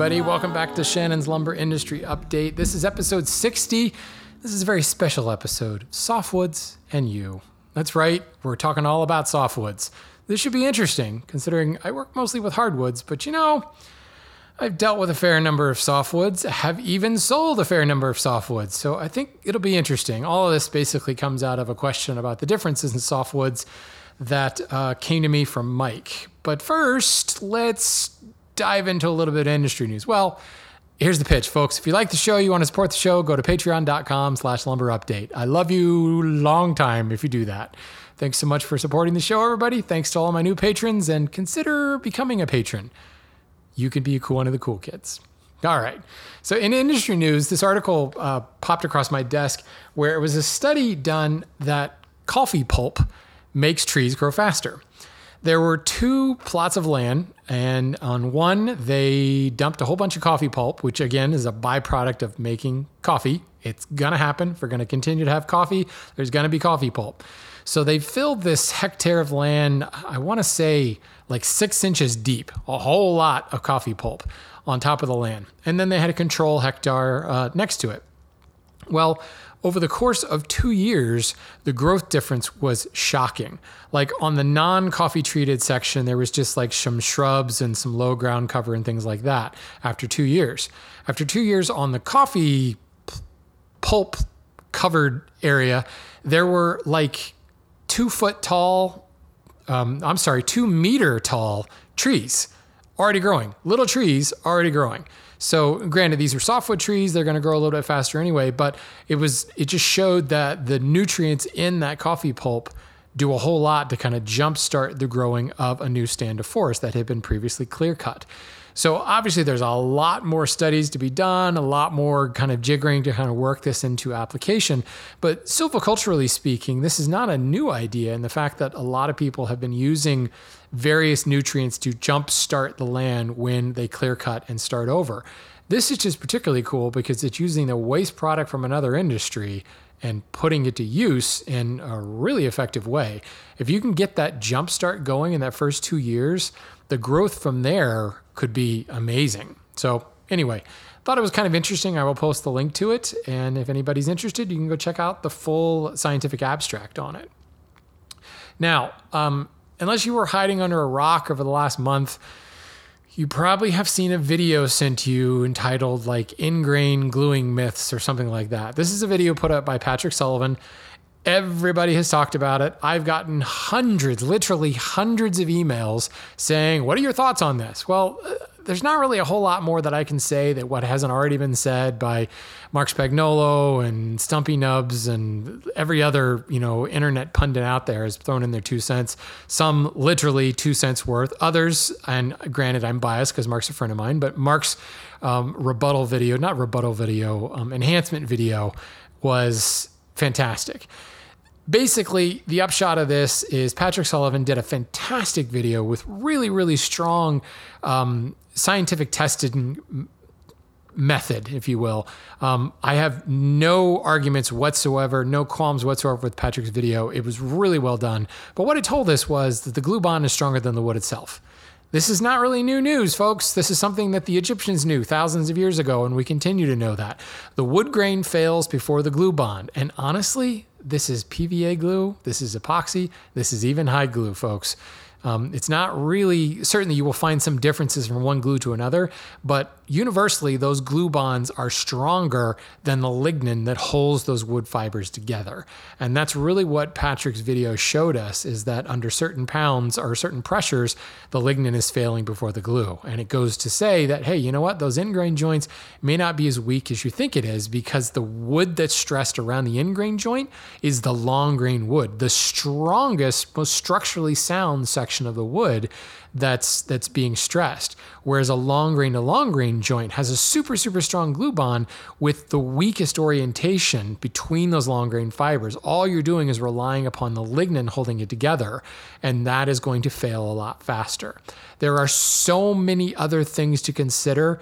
everybody. Welcome back to Shannon's Lumber Industry Update. This is episode 60. This is a very special episode Softwoods and You. That's right, we're talking all about softwoods. This should be interesting, considering I work mostly with hardwoods, but you know, I've dealt with a fair number of softwoods, have even sold a fair number of softwoods, so I think it'll be interesting. All of this basically comes out of a question about the differences in softwoods that uh, came to me from Mike. But first, let's dive into a little bit of industry news. Well, here's the pitch, folks. If you like the show, you want to support the show, go to patreon.com slash lumber update. I love you long time if you do that. Thanks so much for supporting the show, everybody. Thanks to all my new patrons, and consider becoming a patron. You could be one of the cool kids. All right. So, in industry news, this article uh, popped across my desk where it was a study done that coffee pulp makes trees grow faster. There were two plots of land, and on one, they dumped a whole bunch of coffee pulp, which again is a byproduct of making coffee. It's gonna happen. If we're gonna continue to have coffee, there's gonna be coffee pulp. So they filled this hectare of land, I wanna say like six inches deep, a whole lot of coffee pulp on top of the land. And then they had a control hectare uh, next to it. Well, over the course of two years, the growth difference was shocking. Like on the non coffee treated section, there was just like some shrubs and some low ground cover and things like that after two years. After two years on the coffee pulp covered area, there were like two foot tall, um, I'm sorry, two meter tall trees already growing, little trees already growing. So granted, these are softwood trees; they're going to grow a little bit faster anyway. But it was it just showed that the nutrients in that coffee pulp do a whole lot to kind of jumpstart the growing of a new stand of forest that had been previously clear cut. So obviously, there's a lot more studies to be done, a lot more kind of jiggering to kind of work this into application. But silviculturally speaking, this is not a new idea. And the fact that a lot of people have been using various nutrients to jumpstart the land when they clear cut and start over. This is just particularly cool because it's using a waste product from another industry and putting it to use in a really effective way. If you can get that jumpstart going in that first two years, the growth from there could be amazing. So, anyway, thought it was kind of interesting. I will post the link to it. And if anybody's interested, you can go check out the full scientific abstract on it. Now, um, unless you were hiding under a rock over the last month, you probably have seen a video sent to you entitled like end grain gluing myths or something like that. This is a video put up by Patrick Sullivan. Everybody has talked about it. I've gotten hundreds, literally hundreds of emails saying, What are your thoughts on this? Well, there's not really a whole lot more that I can say that what hasn't already been said by Marc Spagnuolo and Stumpy Nubs and every other, you know, internet pundit out there has thrown in their two cents. Some literally two cents worth. Others, and granted, I'm biased because Marc's a friend of mine, but Marc's um, rebuttal video, not rebuttal video, um, enhancement video was fantastic basically, the upshot of this is Patrick Sullivan did a fantastic video with really, really strong um, scientific tested method, if you will. Um, I have no arguments whatsoever, no qualms whatsoever with Patrick's video. It was really well done. But what it told us was that the glue bond is stronger than the wood itself. This is not really new news, folks. This is something that the Egyptians knew thousands of years ago, and we continue to know that. The wood grain fails before the glue bond. And honestly, this is PVA glue, this is epoxy, this is even hide glue, folks. Um, it's not really certainly you will find some differences from one glue to another, but universally those glue bonds are stronger than the lignin that holds those wood fibers together. And that's really what Patrick's video showed us is that under certain pounds or certain pressures, the lignin is failing before the glue. And it goes to say that hey, you know what? Those end grain joints may not be as weak as you think it is because the wood that's stressed around the end grain joint is the long grain wood, the strongest, most structurally sound section of the wood that's that's being stressed. Whereas a long grain to long grain joint has a super super strong glue bond with the weakest orientation between those long grain fibers. All you're doing is relying upon the lignin holding it together, and that is going to fail a lot faster. There are so many other things to consider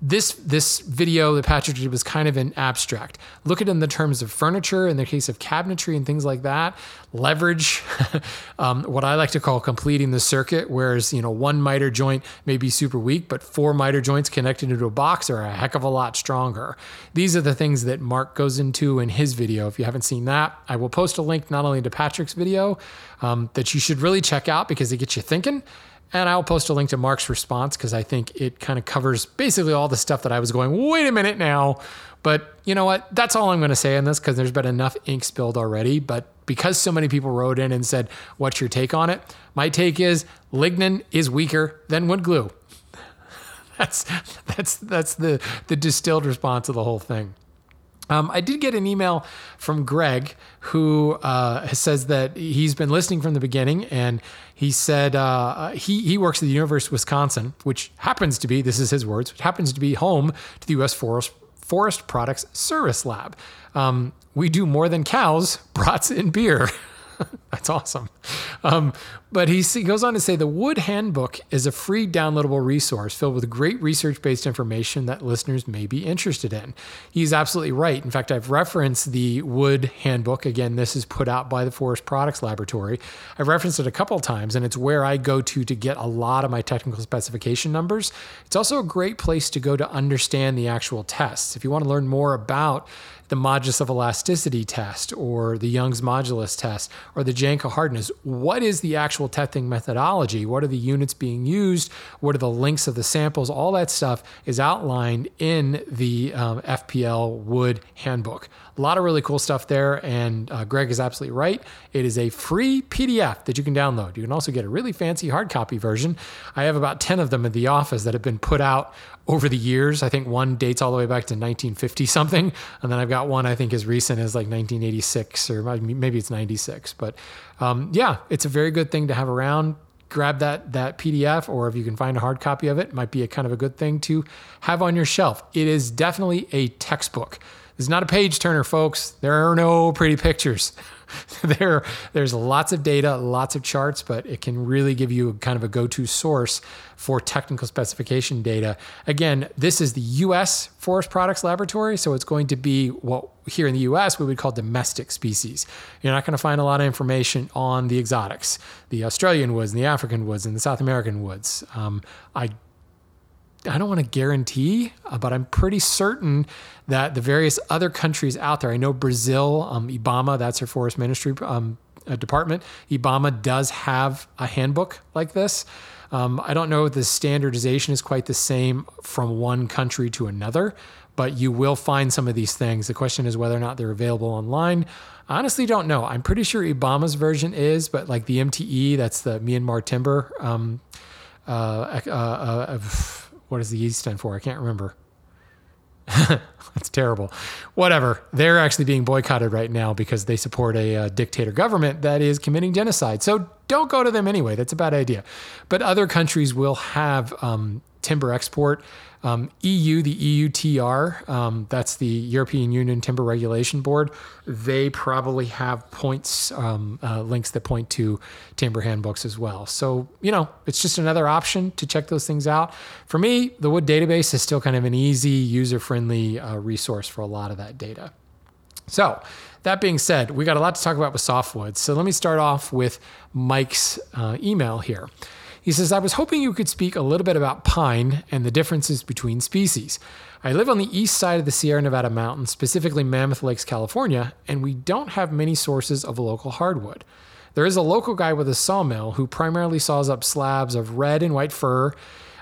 this this video that Patrick did was kind of an abstract. Look at it in the terms of furniture, in the case of cabinetry and things like that, leverage, um, what I like to call completing the circuit. Whereas you know one miter joint may be super weak, but four miter joints connected into a box are a heck of a lot stronger. These are the things that Marc goes into in his video. If you haven't seen that, I will post a link not only to Patrick's video um, that you should really check out because it gets you thinking and I'll post a link to Marc's response because I think it kind of covers basically all the stuff that I was going, wait a minute now. But you know what? That's all I'm going to say on this because there's been enough ink spilled already. But because so many people wrote in and said, what's your take on it? My take is lignin is weaker than wood glue. that's that's that's the the distilled response of the whole thing. Um, I did get an email from Greg who uh, says that he's been listening from the beginning, and he said uh, he he works at the University of Wisconsin, which happens to be this is his words, which happens to be home to the U.S. Forest Forest Products Service Lab. Um, we do more than cows, brats, and beer. That's awesome. Um, but he, he goes on to say the Wood Handbook is a free downloadable resource filled with great research based information that listeners may be interested in. He's absolutely right. In fact, I've referenced the Wood Handbook. Again, this is put out by the Forest Products Laboratory. I've referenced it a couple times, and it's where I go to to get a lot of my technical specification numbers. It's also a great place to go to understand the actual tests. If you want to learn more about the modulus of elasticity test or the Young's modulus test or the Janka hardness. What is the actual testing methodology? What are the units being used? What are the lengths of the samples? All that stuff is outlined in the um, FPL Wood Handbook. A lot of really cool stuff there, and uh, Greg is absolutely right. It is a free PDF that you can download. You can also get a really fancy hard copy version. I have about 10 of them in the office that have been put out over the years. I think one dates all the way back to 1950 something, and then I've got one I think as recent as like 1986 or maybe it's 96. But um, yeah, it's a very good thing to have around. Grab that that PDF, or if you can find a hard copy of it, might be a kind of a good thing to have on your shelf. It is definitely a textbook. It's not a page turner, folks. There are no pretty pictures. there, there's lots of data, lots of charts, but it can really give you kind of a go-to source for technical specification data. Again, this is the U.S. Forest Products Laboratory, so it's going to be what here in the U.S. we would call domestic species. You're not going to find a lot of information on the exotics, the Australian woods, and the African woods, and the South American woods. Um, I I don't want to guarantee, uh, but I'm pretty certain that the various other countries out there, I know Brazil, um, IBAMA, that's their forest ministry um, uh, department. IBAMA does have a handbook like this. Um, I don't know if the standardization is quite the same from one country to another, but you will find some of these things. The question is whether or not they're available online. I honestly don't know. I'm pretty sure IBAMA's version is, but like the MTE, that's the Myanmar Timber. Um, uh, uh, uh what does the E stand for? I can't remember. That's terrible. Whatever. They're actually being boycotted right now because they support a uh, dictator government that is committing genocide. So don't go to them anyway. That's a bad idea. But other countries will have um, timber export um, EU, the EUTR, um, that's the European Union Timber Regulation Board, they probably have points, um, uh, links that point to timber handbooks as well. So, you know, it's just another option to check those things out. For me, the Wood database is still kind of an easy, user friendly uh, resource for a lot of that data. So, that being said, we got a lot to talk about with softwoods. So, let me start off with Mike's uh, email here. He says, I was hoping you could speak a little bit about pine and the differences between species. I live on the east side of the Sierra Nevada mountains, specifically Mammoth Lakes, California, and we don't have many sources of local hardwood. There is a local guy with a sawmill who primarily saws up slabs of red and white fir,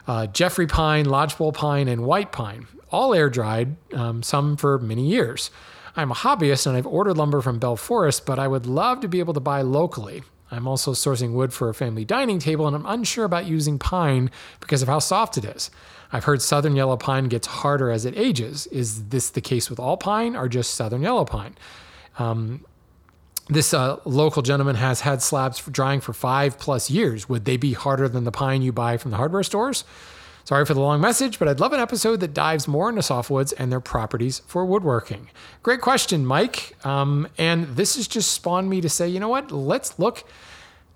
uh, Jeffrey pine, lodgepole pine, and white pine, all air dried, um, some for many years. I'm a hobbyist and I've ordered lumber from Bell Forest, but I would love to be able to buy locally. I'm also sourcing wood for a family dining table, and I'm unsure about using pine because of how soft it is. I've heard southern yellow pine gets harder as it ages. Is this the case with all pine or just southern yellow pine? Um, this uh, local gentleman has had slabs drying for five plus years. Would they be harder than the pine you buy from the hardware stores? Sorry for the long message, but I'd love an episode that dives more into softwoods and their properties for woodworking. Great question, Mike. Um, and this has just spawned me to say, you know what? Let's look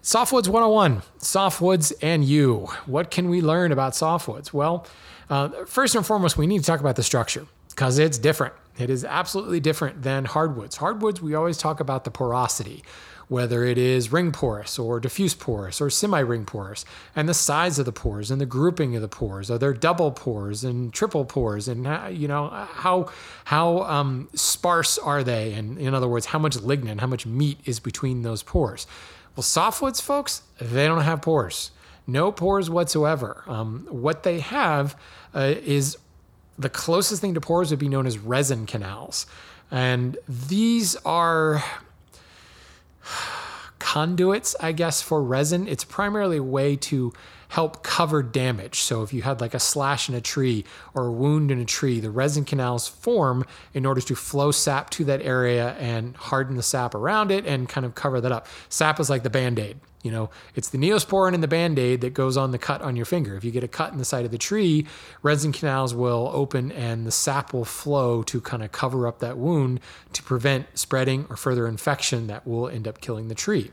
Softwoods 101, softwoods and you. What can we learn about softwoods? Well, uh, first and foremost, we need to talk about the structure because it's different. It is absolutely different than hardwoods. Hardwoods, we always talk about the porosity, whether it is ring porous or diffuse porous or semi ring porous, and the size of the pores and the grouping of the pores. Are there double pores and triple pores? And you know how how um, sparse are they? And in other words, how much lignin, how much meat is between those pores? Well, softwoods, folks, they don't have pores. No pores whatsoever. Um, what they have uh, is the closest thing to pores would be known as resin canals. And these are conduits, I guess, for resin. It's primarily a way to help cover damage. So if you had like a slash in a tree or a wound in a tree, the resin canals form in order to flow sap to that area and harden the sap around it and kind of cover that up. Sap is like the band aid. You know, it's the neosporin in the band aid that goes on the cut on your finger. If you get a cut in the side of the tree, resin canals will open and the sap will flow to kind of cover up that wound to prevent spreading or further infection that will end up killing the tree.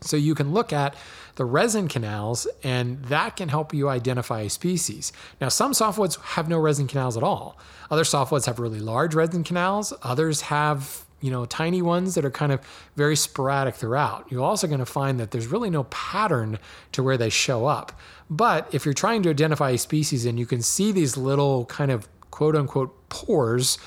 So you can look at the resin canals, and that can help you identify a species. Now, some softwoods have no resin canals at all. Other softwoods have really large resin canals. Others have you know tiny ones that are kind of very sporadic throughout. You're also going to find that there's really no pattern to where they show up. But if you're trying to identify a species and you can see these little kind of quote unquote pores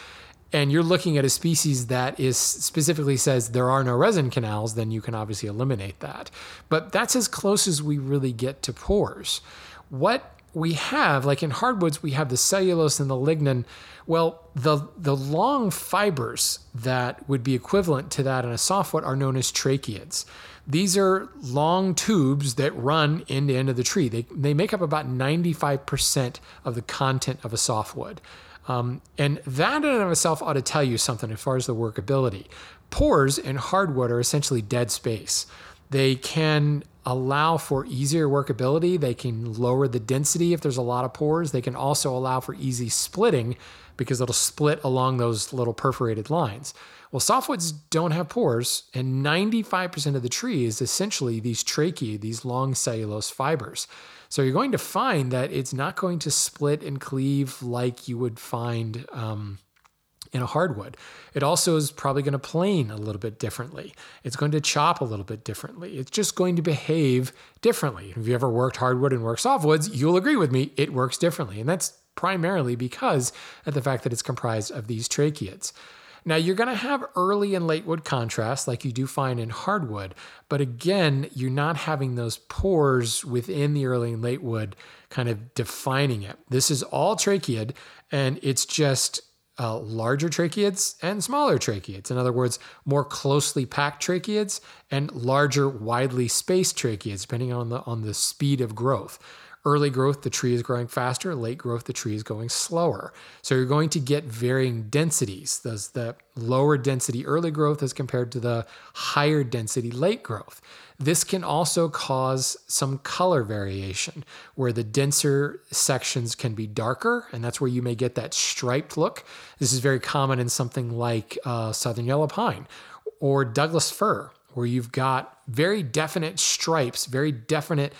and you're looking at a species that is specifically says there are no resin canals, then you can obviously eliminate that. But that's as close as we really get to pores. What we have, like in hardwoods, we have the cellulose and the lignin. Well, the the long fibers that would be equivalent to that in a softwood are known as tracheids. These are long tubes that run end to end of the tree. They, they make up about 95% of the content of a softwood. Um, and that in and of itself ought to tell you something as far as the workability. Pores in hardwood are essentially dead space. They can allow for easier workability. They can lower the density if there's a lot of pores. They can also allow for easy splitting because it'll split along those little perforated lines. Well, softwoods don't have pores, and 95% of the tree is essentially these tracheae, these long cellulose fibers. So you're going to find that it's not going to split and cleave like you would find um, in a hardwood. It also is probably going to plane a little bit differently. It's going to chop a little bit differently. It's just going to behave differently. If you ever worked hardwood and worked softwoods, you'll agree with me, it works differently. And that's primarily because of the fact that it's comprised of these tracheids. Now, you're going to have early and late wood contrast like you do find in hardwood, but again, you're not having those pores within the early and late wood kind of defining it. This is all tracheid, and it's just uh, larger tracheids and smaller tracheids. In other words, more closely packed tracheids and larger, widely spaced tracheids, depending on the on the speed of growth. Early growth, the tree is growing faster. Late growth, the tree is going slower. So you're going to get varying densities. Those the lower density early growth as compared to the higher density late growth. This can also cause some color variation, where the denser sections can be darker, and that's where you may get that striped look. This is very common in something like uh, southern yellow pine or Douglas fir, where you've got very definite stripes, very definite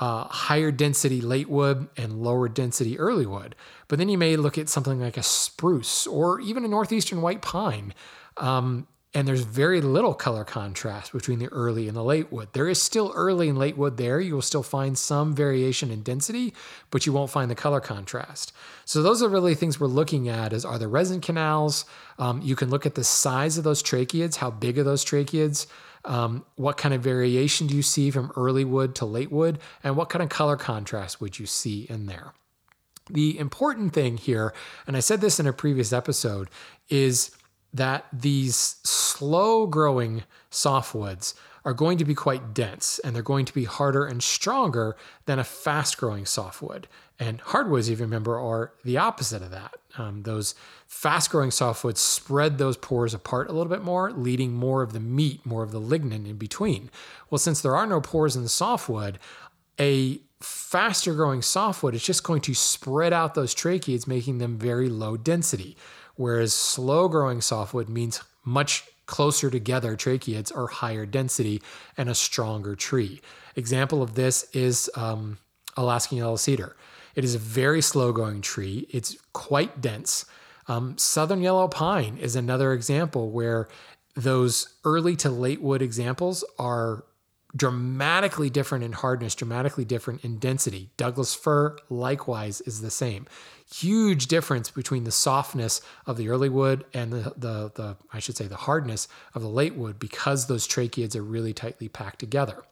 uh, higher density late wood and lower density early wood. But then you may look at something like a spruce or even a northeastern white pine. Um, and there's very little color contrast between the early and the late wood. There is still early and late wood there. You will still find some variation in density, but you won't find the color contrast. So those are really things we're looking at is are the resin canals. Um, you can look at the size of those tracheids, how big are those tracheids. Um, what kind of variation do you see from early wood to late wood? And what kind of color contrast would you see in there? The important thing here, and I said this in a previous episode, is that these slow growing softwoods are going to be quite dense and they're going to be harder and stronger than a fast growing softwood. And hardwoods, if you remember, are the opposite of that. Um, those fast growing softwoods spread those pores apart a little bit more, leading more of the meat, more of the lignin in between. Well, since there are no pores in the softwood, a faster growing softwood is just going to spread out those tracheids, making them very low density. Whereas slow growing softwood means much closer together tracheids are higher density and a stronger tree. Example of this is um, Alaskan yellow cedar. It is a very slow growing tree. It's quite dense. Um, Southern yellow pine is another example where those early to late wood examples are dramatically different in hardness, dramatically different in density. Douglas fir, likewise, is the same. Huge difference between the softness of the early wood and the, the, the I should say, the hardness of the late wood because those tracheids are really tightly packed together.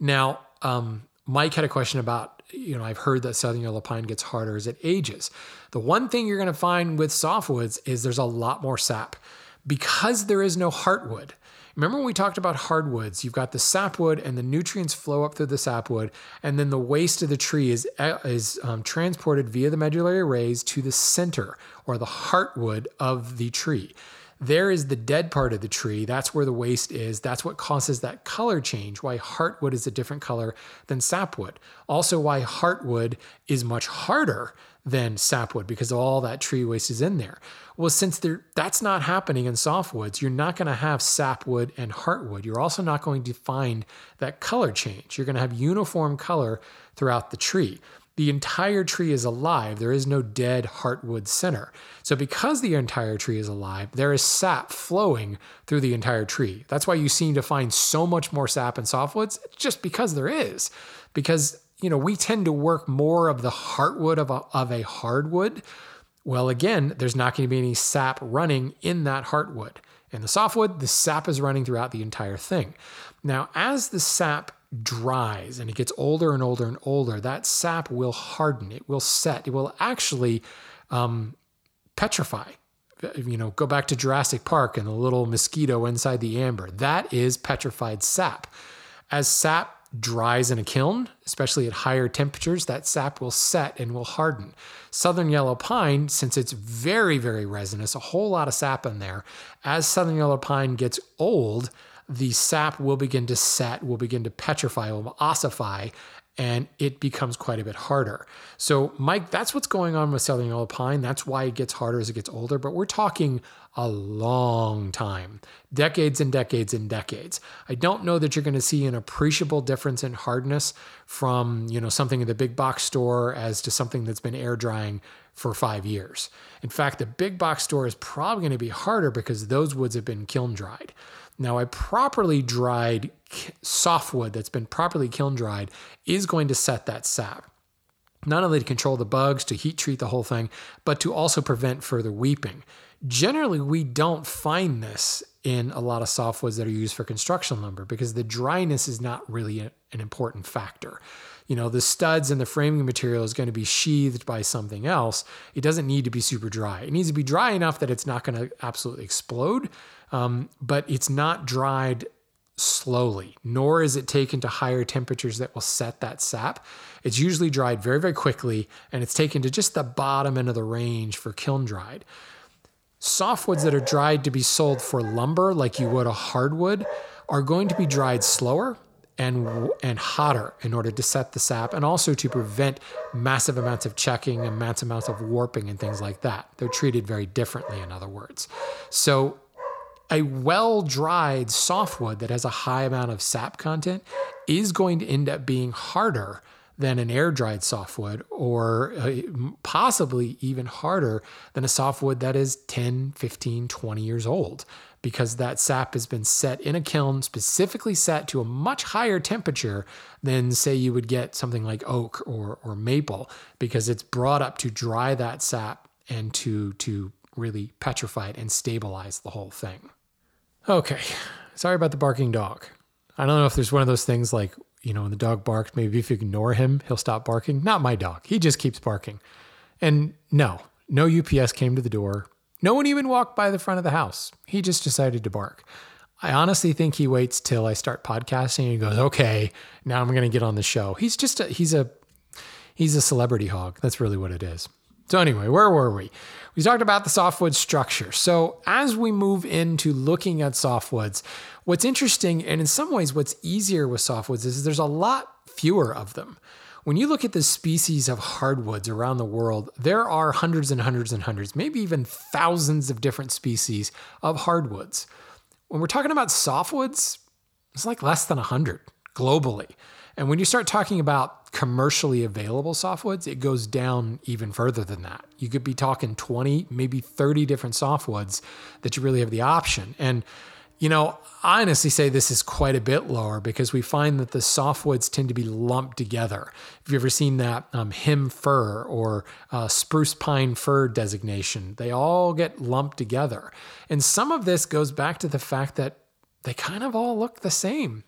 Now, um, Mike had a question about, you know, I've heard that southern yellow pine gets harder as it ages. The one thing you're going to find with softwoods is there's a lot more sap because there is no heartwood. Remember when we talked about hardwoods? You've got the sapwood, and the nutrients flow up through the sapwood, and then the waste of the tree is is um, transported via the medullary rays to the center or the heartwood of the tree. There is the dead part of the tree. That's where the waste is. That's what causes that color change, why heartwood is a different color than sapwood. Also, why heartwood is much harder than sapwood because all that tree waste is in there. Well, since that's not happening in softwoods, you're not going to have sapwood and heartwood. You're also not going to find that color change. You're going to have uniform color throughout the tree. The entire tree is alive. There is no dead heartwood center. So, because the entire tree is alive, there is sap flowing through the entire tree. That's why you seem to find so much more sap in softwoods, just because there is. Because you know, we tend to work more of the heartwood of a, of a hardwood. Well, again, there's not going to be any sap running in that heartwood. In the softwood, the sap is running throughout the entire thing. Now, as the sap dries and it gets older and older and older, that sap will harden, it will set, it will actually um, petrify. You know, go back to Jurassic Park and the little mosquito inside the amber. That is petrified sap. As sap dries in a kiln, especially at higher temperatures, that sap will set and will harden. Southern yellow pine, since it's very, very resinous, a whole lot of sap in there, as southern yellow pine gets old, the sap will begin to set, will begin to petrify, will ossify, and it becomes quite a bit harder. So, Mike, that's what's going on with yellow pine. That's why it gets harder as it gets older, but we're talking a long time decades and decades and decades. I don't know that you're going to see an appreciable difference in hardness from, you know, something in the big box store as to something that's been air drying for 5 years. In fact, the big box store is probably going to be harder because those woods have been kiln dried. Now, a properly dried softwood that's been properly kiln dried is going to set that sap. Not only to control the bugs, to heat treat the whole thing, but to also prevent further weeping. Generally, we don't find this in a lot of softwoods that are used for construction lumber because the dryness is not really a, an important factor. You know, the studs and the framing material is going to be sheathed by something else. It doesn't need to be super dry. It needs to be dry enough that it's not going to absolutely explode, um, but it's not dried slowly, nor is it taken to higher temperatures that will set that sap. It's usually dried very, very quickly, and it's taken to just the bottom end of the range for kiln dried. Softwoods that are dried to be sold for lumber, like you would a hardwood, are going to be dried slower and and hotter in order to set the sap and also to prevent massive amounts of checking and massive amounts of warping and things like that. They're treated very differently, in other words. So a well dried softwood that has a high amount of sap content is going to end up being harder than an air dried softwood, or uh, possibly even harder than a softwood that is 10, 15, 20 years old, because that sap has been set in a kiln, specifically set to a much higher temperature than, say, you would get something like oak or, or maple, because it's brought up to dry that sap and to, to really petrify it and stabilize the whole thing. Okay, sorry about the barking dog. I don't know if there's one of those things like you know, when the dog barks, maybe if you ignore him, he'll stop barking. Not my dog. He just keeps barking. And no, no UPS came to the door. No one even walked by the front of the house. He just decided to bark. I honestly think he waits till I start podcasting and he goes, "Okay, now I'm going to get on the show." He's just a he's a he's a celebrity hog. That's really what it is. So anyway, where were we? We talked about the softwood structure. So as we move into looking at softwoods, what's interesting and in some ways what's easier with softwoods is there's a lot fewer of them. when you look at the species of hardwoods around the world, there are hundreds and hundreds and hundreds, maybe even thousands of different species of hardwoods. When we're talking about softwoods, it's like less than 100 globally. And when you start talking about commercially available softwoods, it goes down even further than that. You could be talking 20, maybe 30 different softwoods that you really have the option. And you know, I honestly say this is quite a bit lower because we find that the softwoods tend to be lumped together. If you've ever seen that um, hem fir or uh, spruce pine fir designation, they all get lumped together. And some of this goes back to the fact that they kind of all look the same.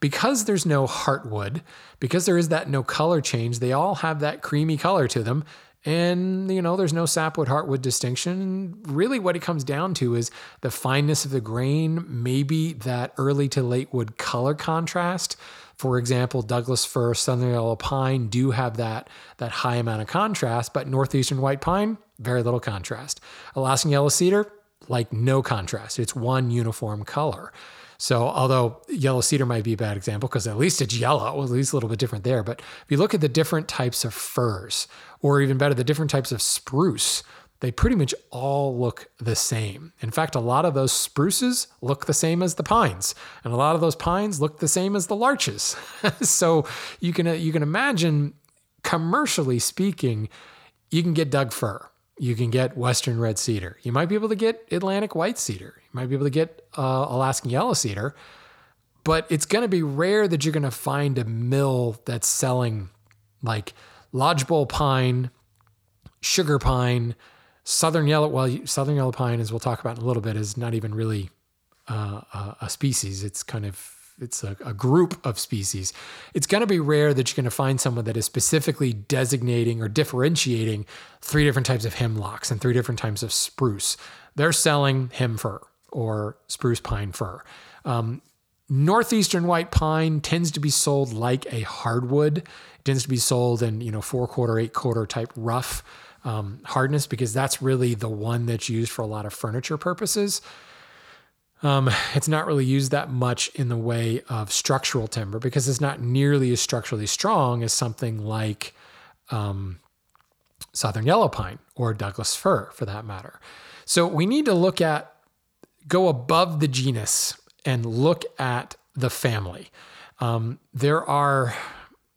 Because there's no heartwood, because there is that no color change, they all have that creamy color to them. And, you know, there's no sapwood heartwood distinction. Really, what it comes down to is the fineness of the grain, maybe that early to late wood color contrast. For example, Douglas fir, southern yellow pine do have that, that high amount of contrast, but northeastern white pine, very little contrast. Alaskan yellow cedar, like no contrast. It's one uniform color. So, although yellow cedar might be a bad example because at least it's yellow, at least a little bit different there. But if you look at the different types of firs, or even better, the different types of spruce, they pretty much all look the same. In fact, a lot of those spruces look the same as the pines, and a lot of those pines look the same as the larches. so you can you can imagine, commercially speaking, you can get Doug fir you can get Western red cedar. You might be able to get Atlantic white cedar. You might be able to get uh, Alaskan yellow cedar, but it's going to be rare that you're going to find a mill that's selling like lodgepole pine, sugar pine, southern yellow. Well, southern yellow pine, as we'll talk about in a little bit, is not even really uh, a species. It's kind of it's a, a group of species, it's going to be rare that you're going to find someone that is specifically designating or differentiating three different types of hemlocks and three different types of spruce. They're selling hem fir or spruce pine fir. Um, Northeastern white pine tends to be sold like a hardwood. It tends to be sold in you know four quarter, eight quarter type rough um, hardness because that's really the one that's used for a lot of furniture purposes. Um, it's not really used that much in the way of structural timber because it's not nearly as structurally strong as something like um, southern yellow pine or Douglas fir, for that matter. So we need to look at, go above the genus and look at the family. Um, there are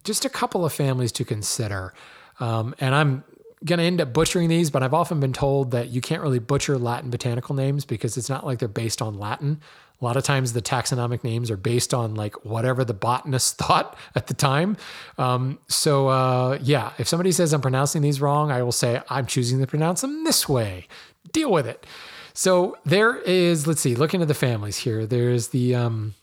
just a couple of families to consider. Um, and I'm going to end up butchering these, but I've often been told that you can't really butcher Latin botanical names because it's not like they're based on Latin. A lot of times the taxonomic names are based on like whatever the botanist thought at the time. Um, so, uh, yeah, if somebody says I'm pronouncing these wrong, I will say I'm choosing to pronounce them this way. Deal with it. So, there is, let's see, looking at the families here, there's the um,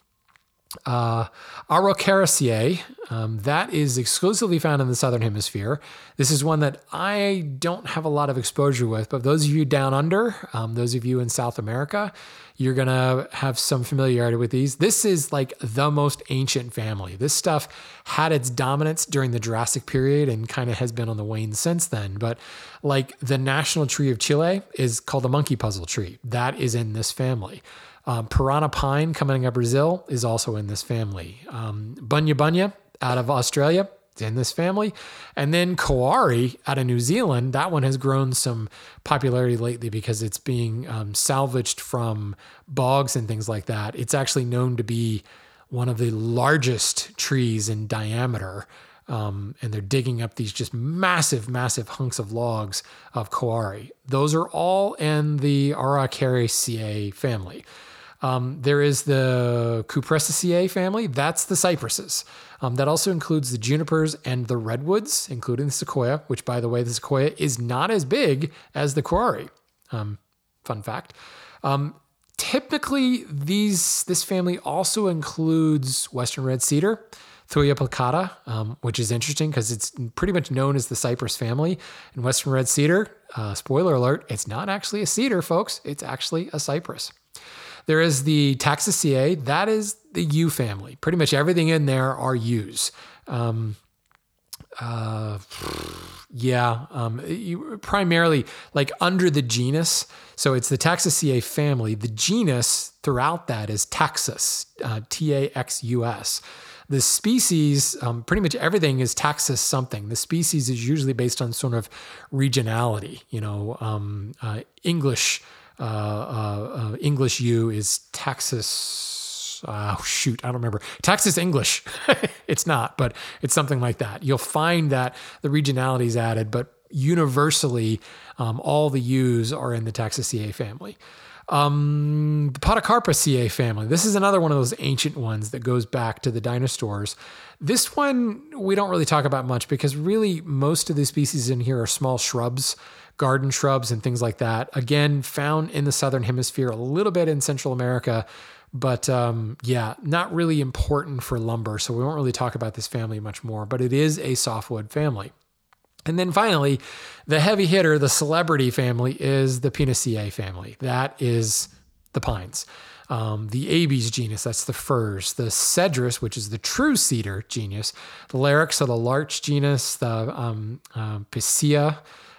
uh, Araucariaceae, um, that is exclusively found in the southern hemisphere. This is one that I don't have a lot of exposure with, but those of you down under, um, those of you in South America, you're going to have some familiarity with these. This is like the most ancient family. This stuff had its dominance during the Jurassic period and kind of has been on the wane since then. But like the national tree of Chile is called the monkey puzzle tree. That is in this family. Um, Parana pine coming out of Brazil is also in this family. Um, Bunya bunya out of Australia is in this family. And then Kauri out of New Zealand, that one has grown some popularity lately because it's being um, salvaged from bogs and things like that. It's actually known to be one of the largest trees in diameter. Um, and they're digging up these just massive, massive hunks of logs of Kauri. Those are all in the Araucariaceae family. Um, there is the Cupressaceae family. That's the cypresses. Um, that also includes the junipers and the redwoods, including the sequoia, which, by the way, the sequoia is not as big as the quarry. Um, fun fact. Um, typically, these this family also includes western red cedar, Thuja plicata, um, which is interesting because it's pretty much known as the cypress family. And western red cedar, uh, spoiler alert, it's not actually a cedar, folks. It's actually a cypress. There is the Taxaceae. That is the yew family. Pretty much everything in there are yews. Um, uh, yeah, um, you, primarily like under the genus. So it's the Taxaceae family. The genus throughout that is Taxus, uh, T A X U S. The species, um, pretty much everything is taxus something. The species is usually based on sort of regionality. You know, um, uh, English Uh, uh, uh, English yew is Taxus Oh shoot, I don't remember. Taxus English. it's not, but it's something like that. You'll find that the regionality is added, but universally, um, all the yews are in the Taxaceae family. Um, the Podocarpaceae family. This is another one of those ancient ones that goes back to the dinosaurs. This one we don't really talk about much because really most of the species in here are small shrubs, garden shrubs, and things like that. Again, found in the southern hemisphere, a little bit in Central America, but um, yeah, not really important for lumber. So we won't really talk about this family much more. But it is a softwood family. And then finally, the heavy hitter, the celebrity family, is the Pinaceae family. That is the pines. Um, the Abies genus, that's the firs. The Cedrus, which is the true cedar genus. The Larix, so the larch genus. The um, uh, Picea,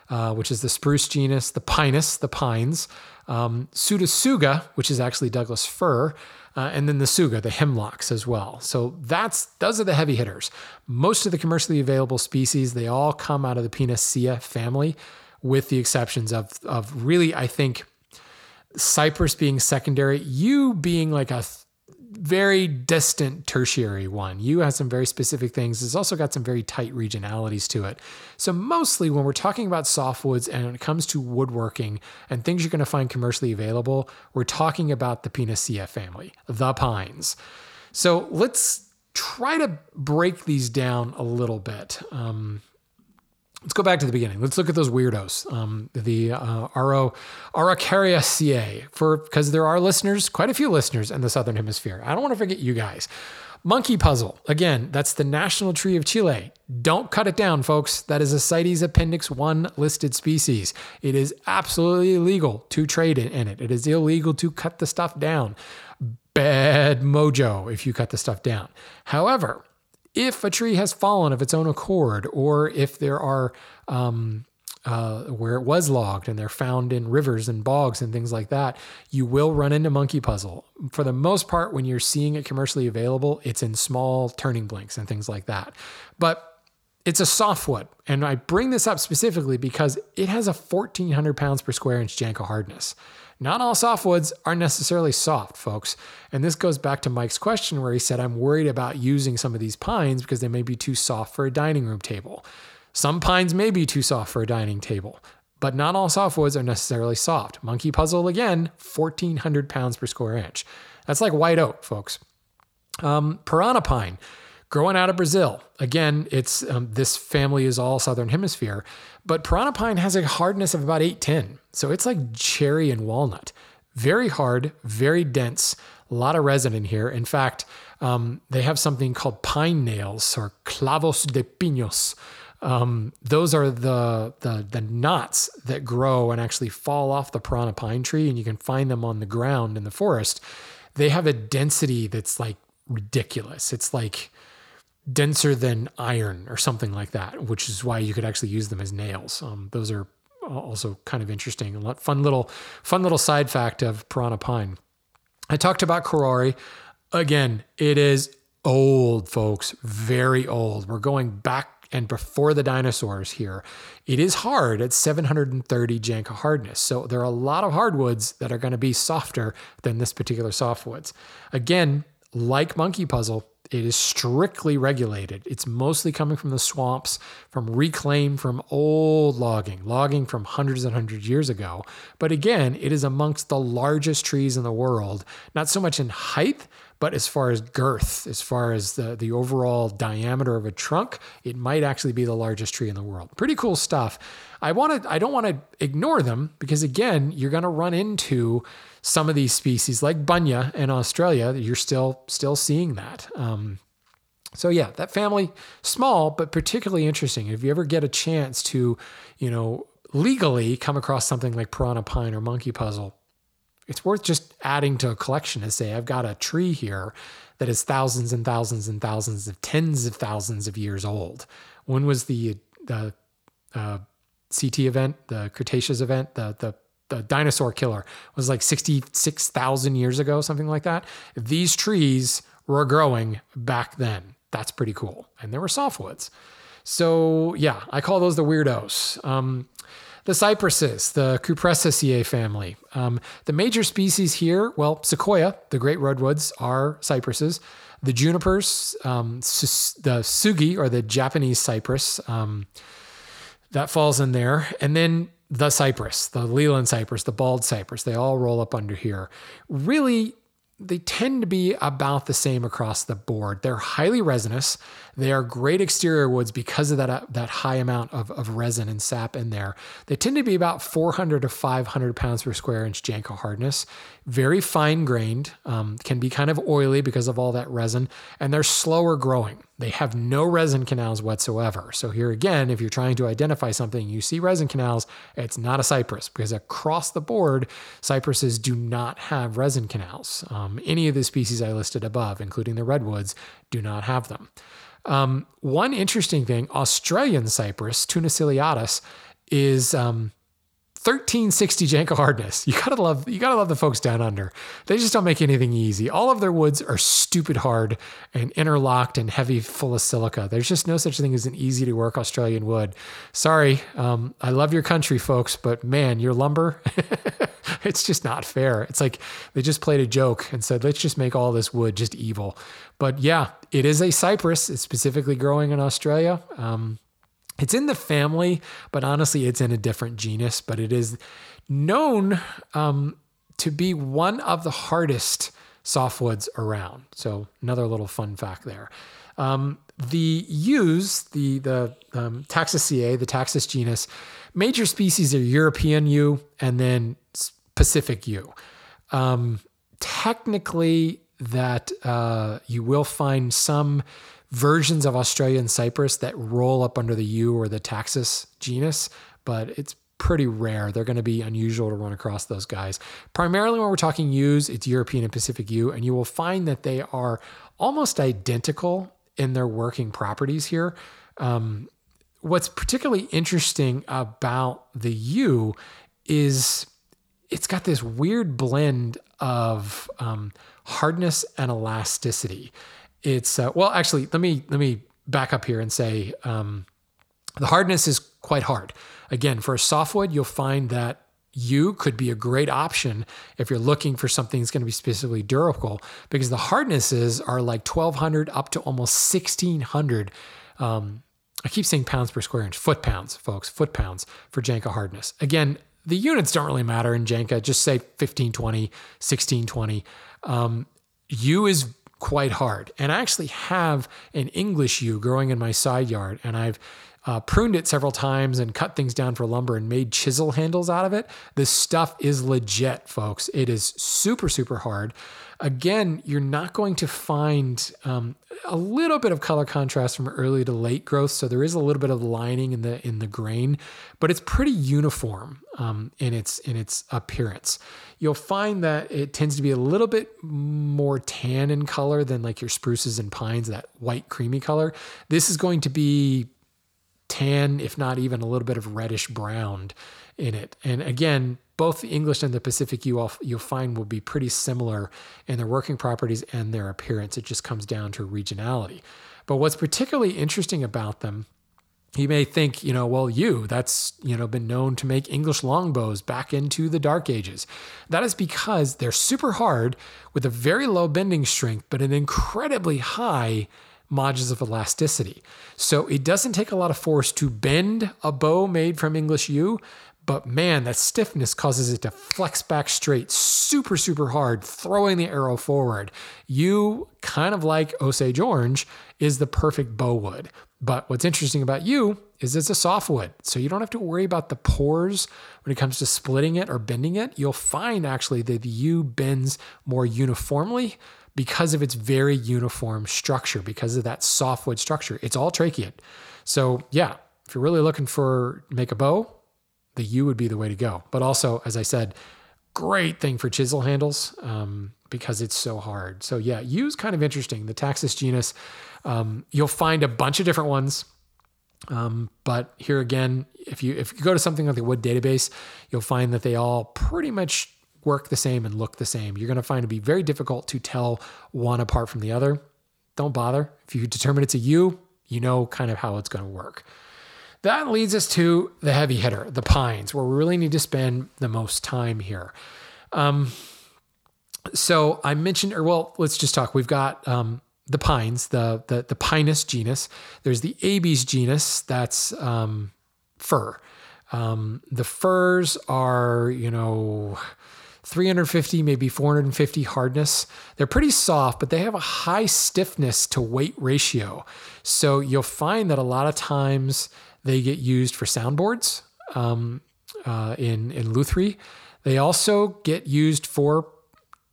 uh, which is the spruce genus. The Pinus, the pines. Um, Pseudotsuga, which is actually Douglas fir uh, and then the Tsuga, the hemlocks as well. So that's those are the heavy hitters. Most of the commercially available species, they all come out of the Pinaceae family, with the exceptions of of really, I think, cypress being secondary, yew being like a very distant tertiary one. Yew has some very specific things. It's also got some very tight regionalities to it. So, mostly when we're talking about softwoods and when it comes to woodworking and things you're going to find commercially available, we're talking about the Pinaceae family, the pines. So, let's try to break these down a little bit. Um, let's go back to the beginning. Let's look at those weirdos. Um, the uh, Aro, for because there are listeners, quite a few listeners in the southern hemisphere. I don't want to forget you guys. Monkey puzzle. Again, that's the national tree of Chile. Don't cut it down, folks. That is a CITES Appendix 1 listed species. It is absolutely illegal to trade in it. It is illegal to cut the stuff down. Bad mojo if you cut the stuff down. However, if a tree has fallen of its own accord, or if there are um, uh, where it was logged and they're found in rivers and bogs and things like that, you will run into monkey puzzle. For the most part, when you're seeing it commercially available, it's in small turning blanks and things like that. But it's a softwood. And I bring this up specifically because it has a 1400 pounds per square inch Janka hardness. Not all softwoods are necessarily soft, folks. And this goes back to Mike's question where he said, I'm worried about using some of these pines because they may be too soft for a dining room table. Some pines may be too soft for a dining table, but not all softwoods are necessarily soft. Monkey puzzle, again, 1,400 pounds per square inch. That's like white oak, folks. Um, Parana pine growing out of Brazil. Again, it's um, this family is all southern hemisphere, but Parana pine has a hardness of about 810. So it's like cherry and walnut. Very hard, very dense, a lot of resin in here. In fact, um, they have something called pine nails or clavos de pinos. Um, those are the, the the knots that grow and actually fall off the Parana pine tree, and you can find them on the ground in the forest. They have a density that's like ridiculous. It's like denser than iron or something like that, which is why you could actually use them as nails. Um, those are also kind of interesting. A fun little fun little side fact of Parana pine. I talked about Kauri. Again, it is old, folks, very old. We're going back and before the dinosaurs here. It is hard at 730 Janka hardness. So there are a lot of hardwoods that are going to be softer than this particular softwoods. Again, like Monkey Puzzle, it is strictly regulated. It's mostly coming from the swamps, from reclaim from old logging, logging from hundreds and hundreds of years ago. But again, it is amongst the largest trees in the world, not so much in height, but as far as girth, as far as the, the overall diameter of a trunk, it might actually be the largest tree in the world. Pretty cool stuff. I want to I don't want to ignore them because again, you're going to run into some of these species like bunya in Australia, you're still still seeing that. Um, so yeah, that family small but particularly interesting. If you ever get a chance to, you know, legally come across something like Parana pine or monkey puzzle, it's worth just adding to a collection to say I've got a tree here that is thousands and thousands and thousands of tens of thousands of years old. When was the the uh, CT event, the Cretaceous event, the the the dinosaur killer was like 66,000 years ago, something like that. These trees were growing back then. That's pretty cool. And there were softwoods. So, yeah, I call those the weirdos. Um, the cypresses, the Cupressaceae family. Um, the major species here, well, sequoia, the great redwoods, are cypresses. The junipers, um, the sugi, or the Japanese cypress, um, that falls in there. And then the cypress, the Leyland cypress, the bald cypress, they all roll up under here. Really, they tend to be about the same across the board. They're highly resinous. They are great exterior woods because of that, uh, that high amount of, of resin and sap in there. They tend to be about 400 to 500 pounds per square inch Janka hardness. Very fine grained, um, can be kind of oily because of all that resin, and they're slower growing. They have no resin canals whatsoever. So, here again, if you're trying to identify something, you see resin canals, it's not a cypress because across the board, cypresses do not have resin canals. Um, any of the species I listed above, including the redwoods, do not have them. Um, one interesting thing Australian cypress, Toona is um, 1360 Janka hardness. You gotta love you gotta love the folks down under. They just don't make anything easy. All of their woods are stupid hard and interlocked and heavy, full of silica. There's just no such thing as an easy to work Australian wood. Sorry, um, I love your country, folks, but man, your lumber, it's just not fair. It's like they just played a joke and said, let's just make all this wood just evil. But yeah, it is a cypress. It's specifically growing in Australia. Um, it's in the family, but honestly, it's in a different genus. But it is known um, to be one of the hardest softwoods around. So another little fun fact there. Um, the yews, the the um, Taxaceae, the Taxus genus, major species are European yew and then Pacific yew. Um, technically, that uh, you will find some versions of Australia and Cyprus that roll up under the yew or the Taxus genus, but it's pretty rare. They're going to be unusual to run across those guys. Primarily, when we're talking yews, it's European and Pacific yew, and you will find that they are almost identical in their working properties here. Um, what's particularly interesting about the U is it's got this weird blend of um, hardness and elasticity it's uh, well actually let me let me back up here and say um, the hardness is quite hard. Again for a softwood you'll find that yew could be a great option if you're looking for something that's going to be specifically durable because the hardnesses are like 1200 up to almost 1600 um, i keep saying pounds per square inch foot pounds folks foot pounds for janka hardness. Again the units don't really matter in janka just say 1520 1620 um, yew is quite hard. And I actually have an English yew growing in my side yard, and I've uh, pruned it several times and cut things down for lumber and made chisel handles out of it. This stuff is legit, folks. It is super, super hard. Again, you're not going to find um, a little bit of color contrast from early to late growth, so there is a little bit of lining in the in the grain, but it's pretty uniform um, in its in its appearance. You'll find that it tends to be a little bit more tan in color than like your spruces and pines, that white creamy color. This is going to be tan, if not even a little bit of reddish brown in it. And again, both the English and the Pacific yew you'll find will be pretty similar in their working properties and their appearance. It just comes down to regionality. But what's particularly interesting about them, you may think, you know, well, yew, that's, you know, been known to make English longbows back into the dark ages. That is because they're super hard with a very low bending strength, but an incredibly high modulus of elasticity. So it doesn't take a lot of force to bend a bow made from English yew, but man, that stiffness causes it to flex back straight super, super hard, throwing the arrow forward. Yew, kind of like Osage orange, is the perfect bow wood. But what's interesting about yew is it's a softwood. So you don't have to worry about the pores when it comes to splitting it or bending it. You'll find actually that the yew bends more uniformly because of its very uniform structure, because of that softwood structure. It's all tracheate. So yeah, if you're really looking for make a bow, the yew would be the way to go. But also, as I said, great thing for chisel handles um, because it's so hard. So yeah, yew's kind of interesting. The Taxus genus, um, you'll find a bunch of different ones. Um, but here again, if you if you go to something like the wood database, you'll find that they all pretty much work the same and look the same. You're going to find it be very difficult to tell one apart from the other. Don't bother. If you determine it's a yew, you know kind of how it's going to work. That leads us to the heavy hitter, the pines, where we really need to spend the most time here. Um, so I mentioned, or well, let's just talk. We've got um, the pines, the, the the Pinus genus. There's the Abies genus. That's um, fir. Um, the firs are, you know, 350, maybe 450 hardness. They're pretty soft, but they have a high stiffness to weight ratio. So you'll find that a lot of times they get used for soundboards um, uh, in, in Luthiery. They also get used for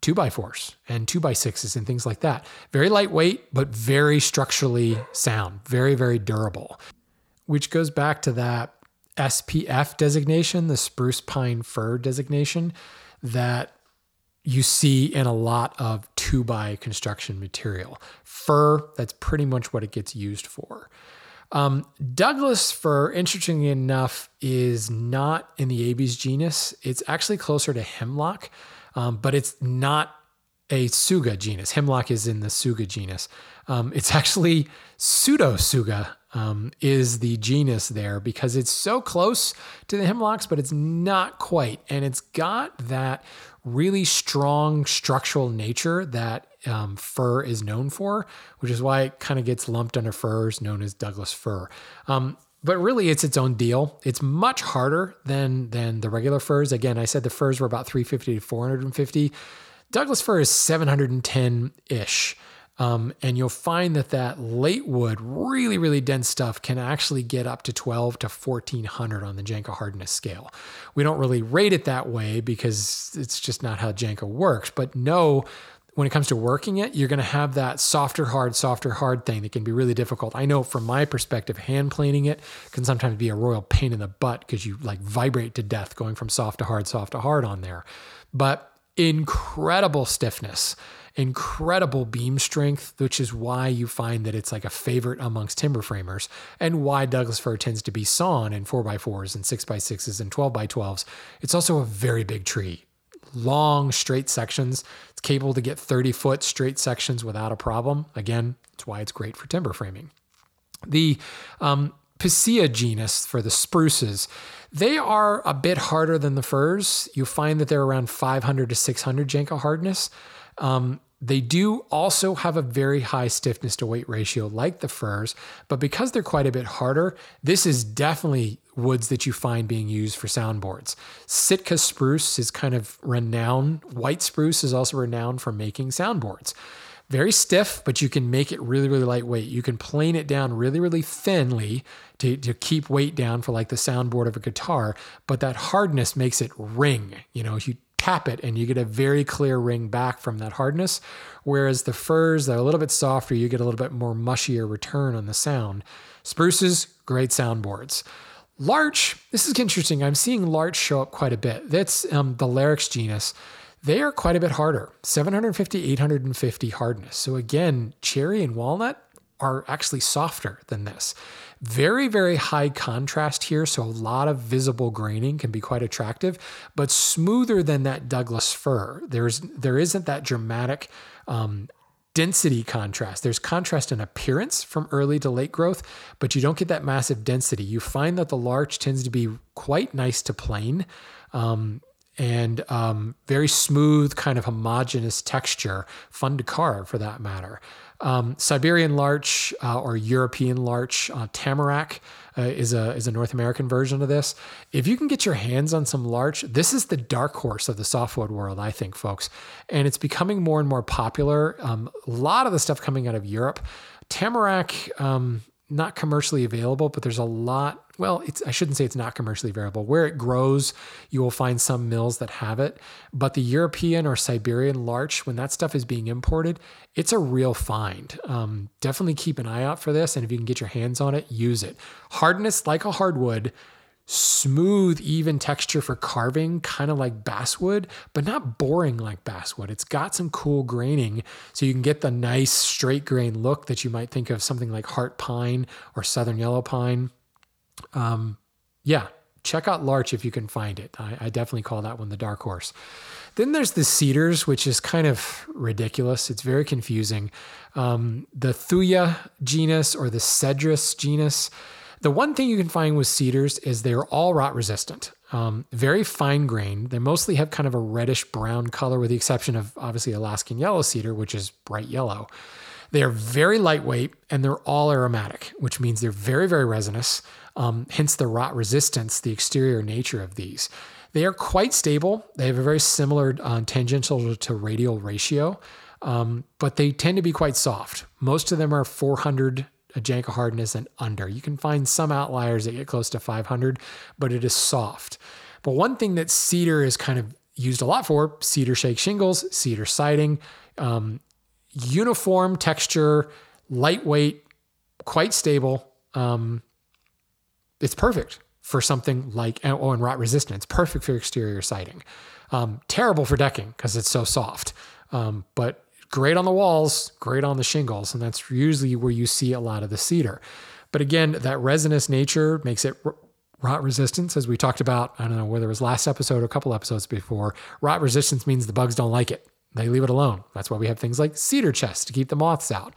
two by fours and two by sixes and things like that. Very lightweight, but very structurally sound, very, very durable, which goes back to that SPF designation, the spruce pine fir designation that you see in a lot of two by construction material. Fir, that's pretty much what it gets used for. Um, Douglas fir, interestingly enough, is not in the Abies genus. It's actually closer to hemlock, um, but it's not a Tsuga genus. Hemlock is in the Tsuga genus. Um, it's actually Pseudotsuga um, is the genus there because it's so close to the hemlocks, but it's not quite. And it's got that really strong structural nature that um, fir is known for, which is why it kind of gets lumped under firs known as Douglas fir. Um, but really, it's its own deal. It's much harder than than the regular firs. Again, I said the firs were about 350 to 450. Douglas fir is 710 ish. Um, and you'll find that that late wood, really, really dense stuff, can actually get up to 12 to 1400 on the Janka hardness scale. We don't really rate it that way because it's just not how Janka works. But know when it comes to working it, you're going to have that softer, hard, softer, hard thing that can be really difficult. I know from my perspective, hand planing it can sometimes be a royal pain in the butt because you like vibrate to death going from soft to hard, soft to hard on there. But incredible stiffness incredible beam strength, which is why you find that it's like a favorite amongst timber framers and why Douglas fir tends to be sawn in 4x4s and 6x6s and 12x12s. It's also a very big tree. Long straight sections. It's capable to get 30 foot straight sections without a problem. Again, it's why it's great for timber framing. The um, Picea genus for the spruces, they are a bit harder than the firs. You find that they're around 500 to 600 Janka hardness. Um, they do also have a very high stiffness to weight ratio, like the firs, but because they're quite a bit harder, this is definitely woods that you find being used for soundboards. Sitka spruce is kind of renowned. White spruce is also renowned for making soundboards. Very stiff, but you can make it really, really lightweight. You can plane it down really, really thinly to, to keep weight down for like the soundboard of a guitar, but that hardness makes it ring. You know, you tap it and you get a very clear ring back from that hardness. Whereas the firs that are a little bit softer, you get a little bit more mushier return on the sound. Spruces, great soundboards. Larch, this is interesting. I'm seeing larch show up quite a bit. That's um, the Larix genus. They are quite a bit harder 750, 850 hardness. So, again, cherry and walnut are actually softer than this. Very, very high contrast here, so a lot of visible graining can be quite attractive, but smoother than that Douglas fir. There's there isn't that dramatic um, density contrast. There's contrast in appearance from early to late growth, but you don't get that massive density. You find that the larch tends to be quite nice to plane. Um, and um, very smooth, kind of homogeneous texture, fun to carve for that matter. Um, Siberian larch uh, or European larch, uh, tamarack uh, is a is a North American version of this. If you can get your hands on some larch, this is the dark horse of the softwood world, I think, folks, and it's becoming more and more popular. Um, a lot of the stuff coming out of Europe, tamarack. Um, not commercially available, but there's a lot. Well, I shouldn't say it's not commercially available. Where it grows, you will find some mills that have it. But the European or Siberian larch, when that stuff is being imported, it's a real find. Um, definitely keep an eye out for this, and if you can get your hands on it, use it. Hardness like a hardwood, smooth, even texture for carving, kind of like basswood, but not boring like basswood. It's got some cool graining, so you can get the nice straight grain look that you might think of something like heart pine or southern yellow pine. Um, yeah, check out larch if you can find it. I, I definitely call that one the dark horse. Then there's the cedars, which is kind of ridiculous. It's very confusing. Um, the Thuja genus or the Cedrus genus. The one thing you can find with cedars is they're all rot resistant. Um, very fine grained. They mostly have kind of a reddish brown color, with the exception of obviously Alaskan yellow cedar, which is bright yellow. They are very lightweight and they're all aromatic, which means they're very, very resinous, um, hence the rot resistance, the exterior nature of these. They are quite stable. They have a very similar uh, tangential to radial ratio, um, but they tend to be quite soft. Most of them are 400 Janka hardness and under. You can find some outliers that get close to 500, but it is soft. But one thing that cedar is kind of used a lot for cedar shake shingles, cedar siding, um, uniform texture, lightweight, quite stable. Um, it's perfect for something like oh, and rot resistant. It's perfect for exterior siding. Um, terrible for decking because it's so soft, um, but great on the walls, great on the shingles, and that's usually where you see a lot of the cedar. But again, that resinous nature makes it rot resistance, as we talked about. I don't know whether it was last episode or a couple episodes before. Rot resistance means the bugs don't like it; they leave it alone. That's why we have things like cedar chests to keep the moths out.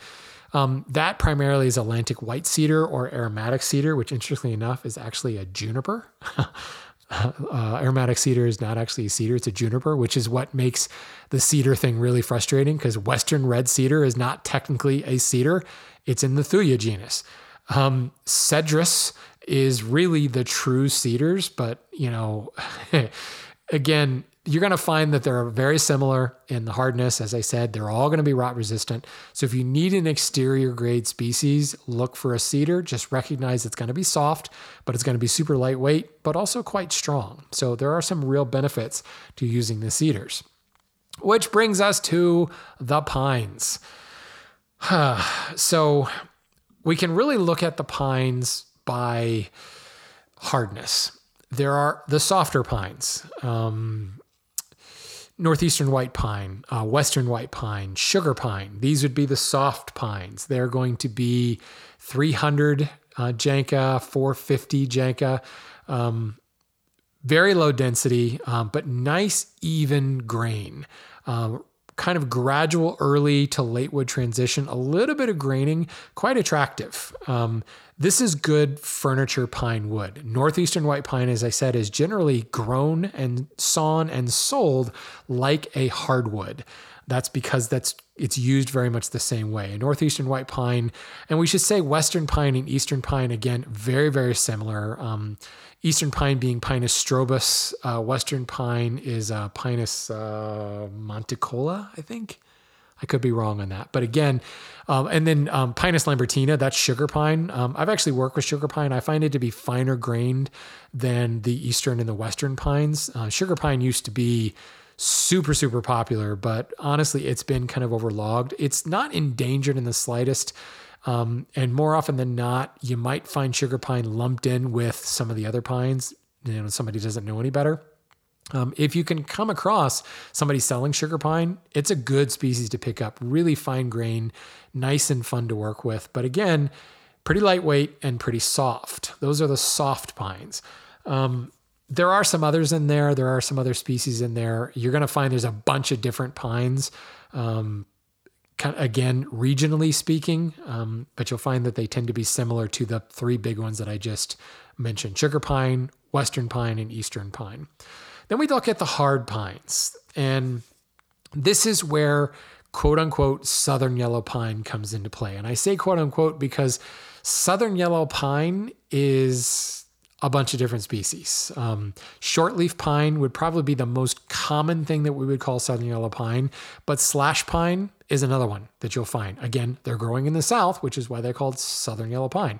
Um, that primarily is Atlantic white cedar or aromatic cedar, which interestingly enough is actually a juniper. uh, aromatic cedar is not actually a cedar, it's a juniper, which is what makes the cedar thing really frustrating because Western red cedar is not technically a cedar, it's in the Thuja genus. Um, Cedrus is really the true cedars, but you know, again, you're going to find that they're very similar in the hardness. As I said, they're all going to be rot resistant. So if you need an exterior grade species, look for a cedar. Just recognize it's going to be soft, but it's going to be super lightweight, but also quite strong. So there are some real benefits to using the cedars. Which brings us to the pines. so we can really look at the pines by hardness. There are the softer pines. Um, northeastern white pine, uh, western white pine, sugar pine. These would be the soft pines. They're going to be 300 uh, Janka, 450 Janka. Um, very low density, um, but nice even grain. Um, kind of gradual early to late wood transition, a little bit of graining, quite attractive. Um, this is good furniture pine wood. Northeastern white pine, as I said, is generally grown and sawn and sold like a hardwood. That's because that's it's used very much the same way. Northeastern white pine, and we should say Western pine and Eastern pine again, very very similar. Um, Eastern pine being Pinus strobus, uh, Western pine is uh, Pinus uh, monticola, I think. I could be wrong on that, but again, um, and then um, Pinus lambertiana, that's sugar pine. Um, I've actually worked with sugar pine. I find it to be finer grained than the eastern and the western pines. Uh, sugar pine used to be super super popular, but honestly, it's been kind of overlogged. It's not endangered in the slightest. Um, and more often than not, you might find sugar pine lumped in with some of the other pines. You know, somebody doesn't know any better. Um, if you can come across somebody selling sugar pine, it's a good species to pick up. Really fine grain, nice and fun to work with. But again, pretty lightweight and pretty soft. Those are the soft pines. Um, there are some others in there. There are some other species in there. You're going to find there's a bunch of different pines. Um, again, regionally speaking, um, but you'll find that they tend to be similar to the three big ones that I just mentioned sugar pine, western pine, and eastern pine. Then we look at the hard pines. And this is where quote unquote southern yellow pine comes into play. And I say quote unquote because southern yellow pine is a bunch of different species. Um, shortleaf pine would probably be the most common thing that we would call southern yellow pine, but slash pine is another one that you'll find. Again, they're growing in the south, which is why they're called southern yellow pine.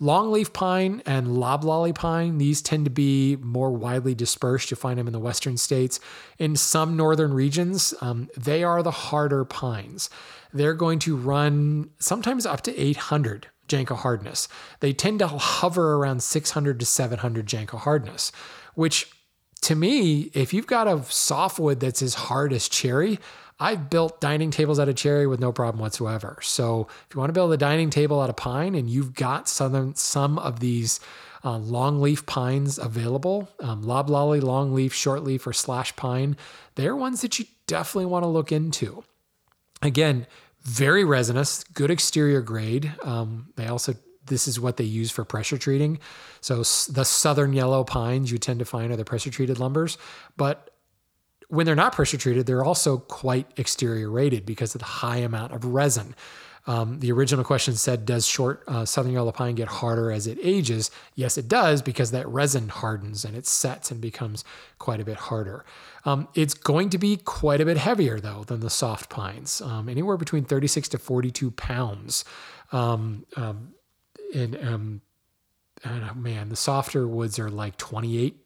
Longleaf pine and loblolly pine, these tend to be more widely dispersed. You find them in the western states. In some northern regions, um, they are the harder pines. They're going to run sometimes up to 800 Janka hardness. They tend to hover around 600 to 700 Janka hardness, which to me, if you've got a softwood that's as hard as cherry, I've built dining tables out of cherry with no problem whatsoever. So if you want to build a dining table out of pine and you've got some some of these uh, longleaf pines available. Um, loblolly, longleaf, shortleaf, or slash pine. They're ones that you definitely want to look into. Again, very resinous, good exterior grade. Um, they also this is what they use for pressure treating. So the southern yellow pines you tend to find are the pressure treated lumbers, but when they're not pressure treated, they're also quite exterior rated because of the high amount of resin. Um, the original question said, Does short uh, southern yellow pine get harder as it ages? Yes, it does because that resin hardens and it sets and becomes quite a bit harder. Um, it's going to be quite a bit heavier, though, than the soft pines, um, anywhere between 36 to 42 pounds. Um, um, and um, man, the softer woods are like 28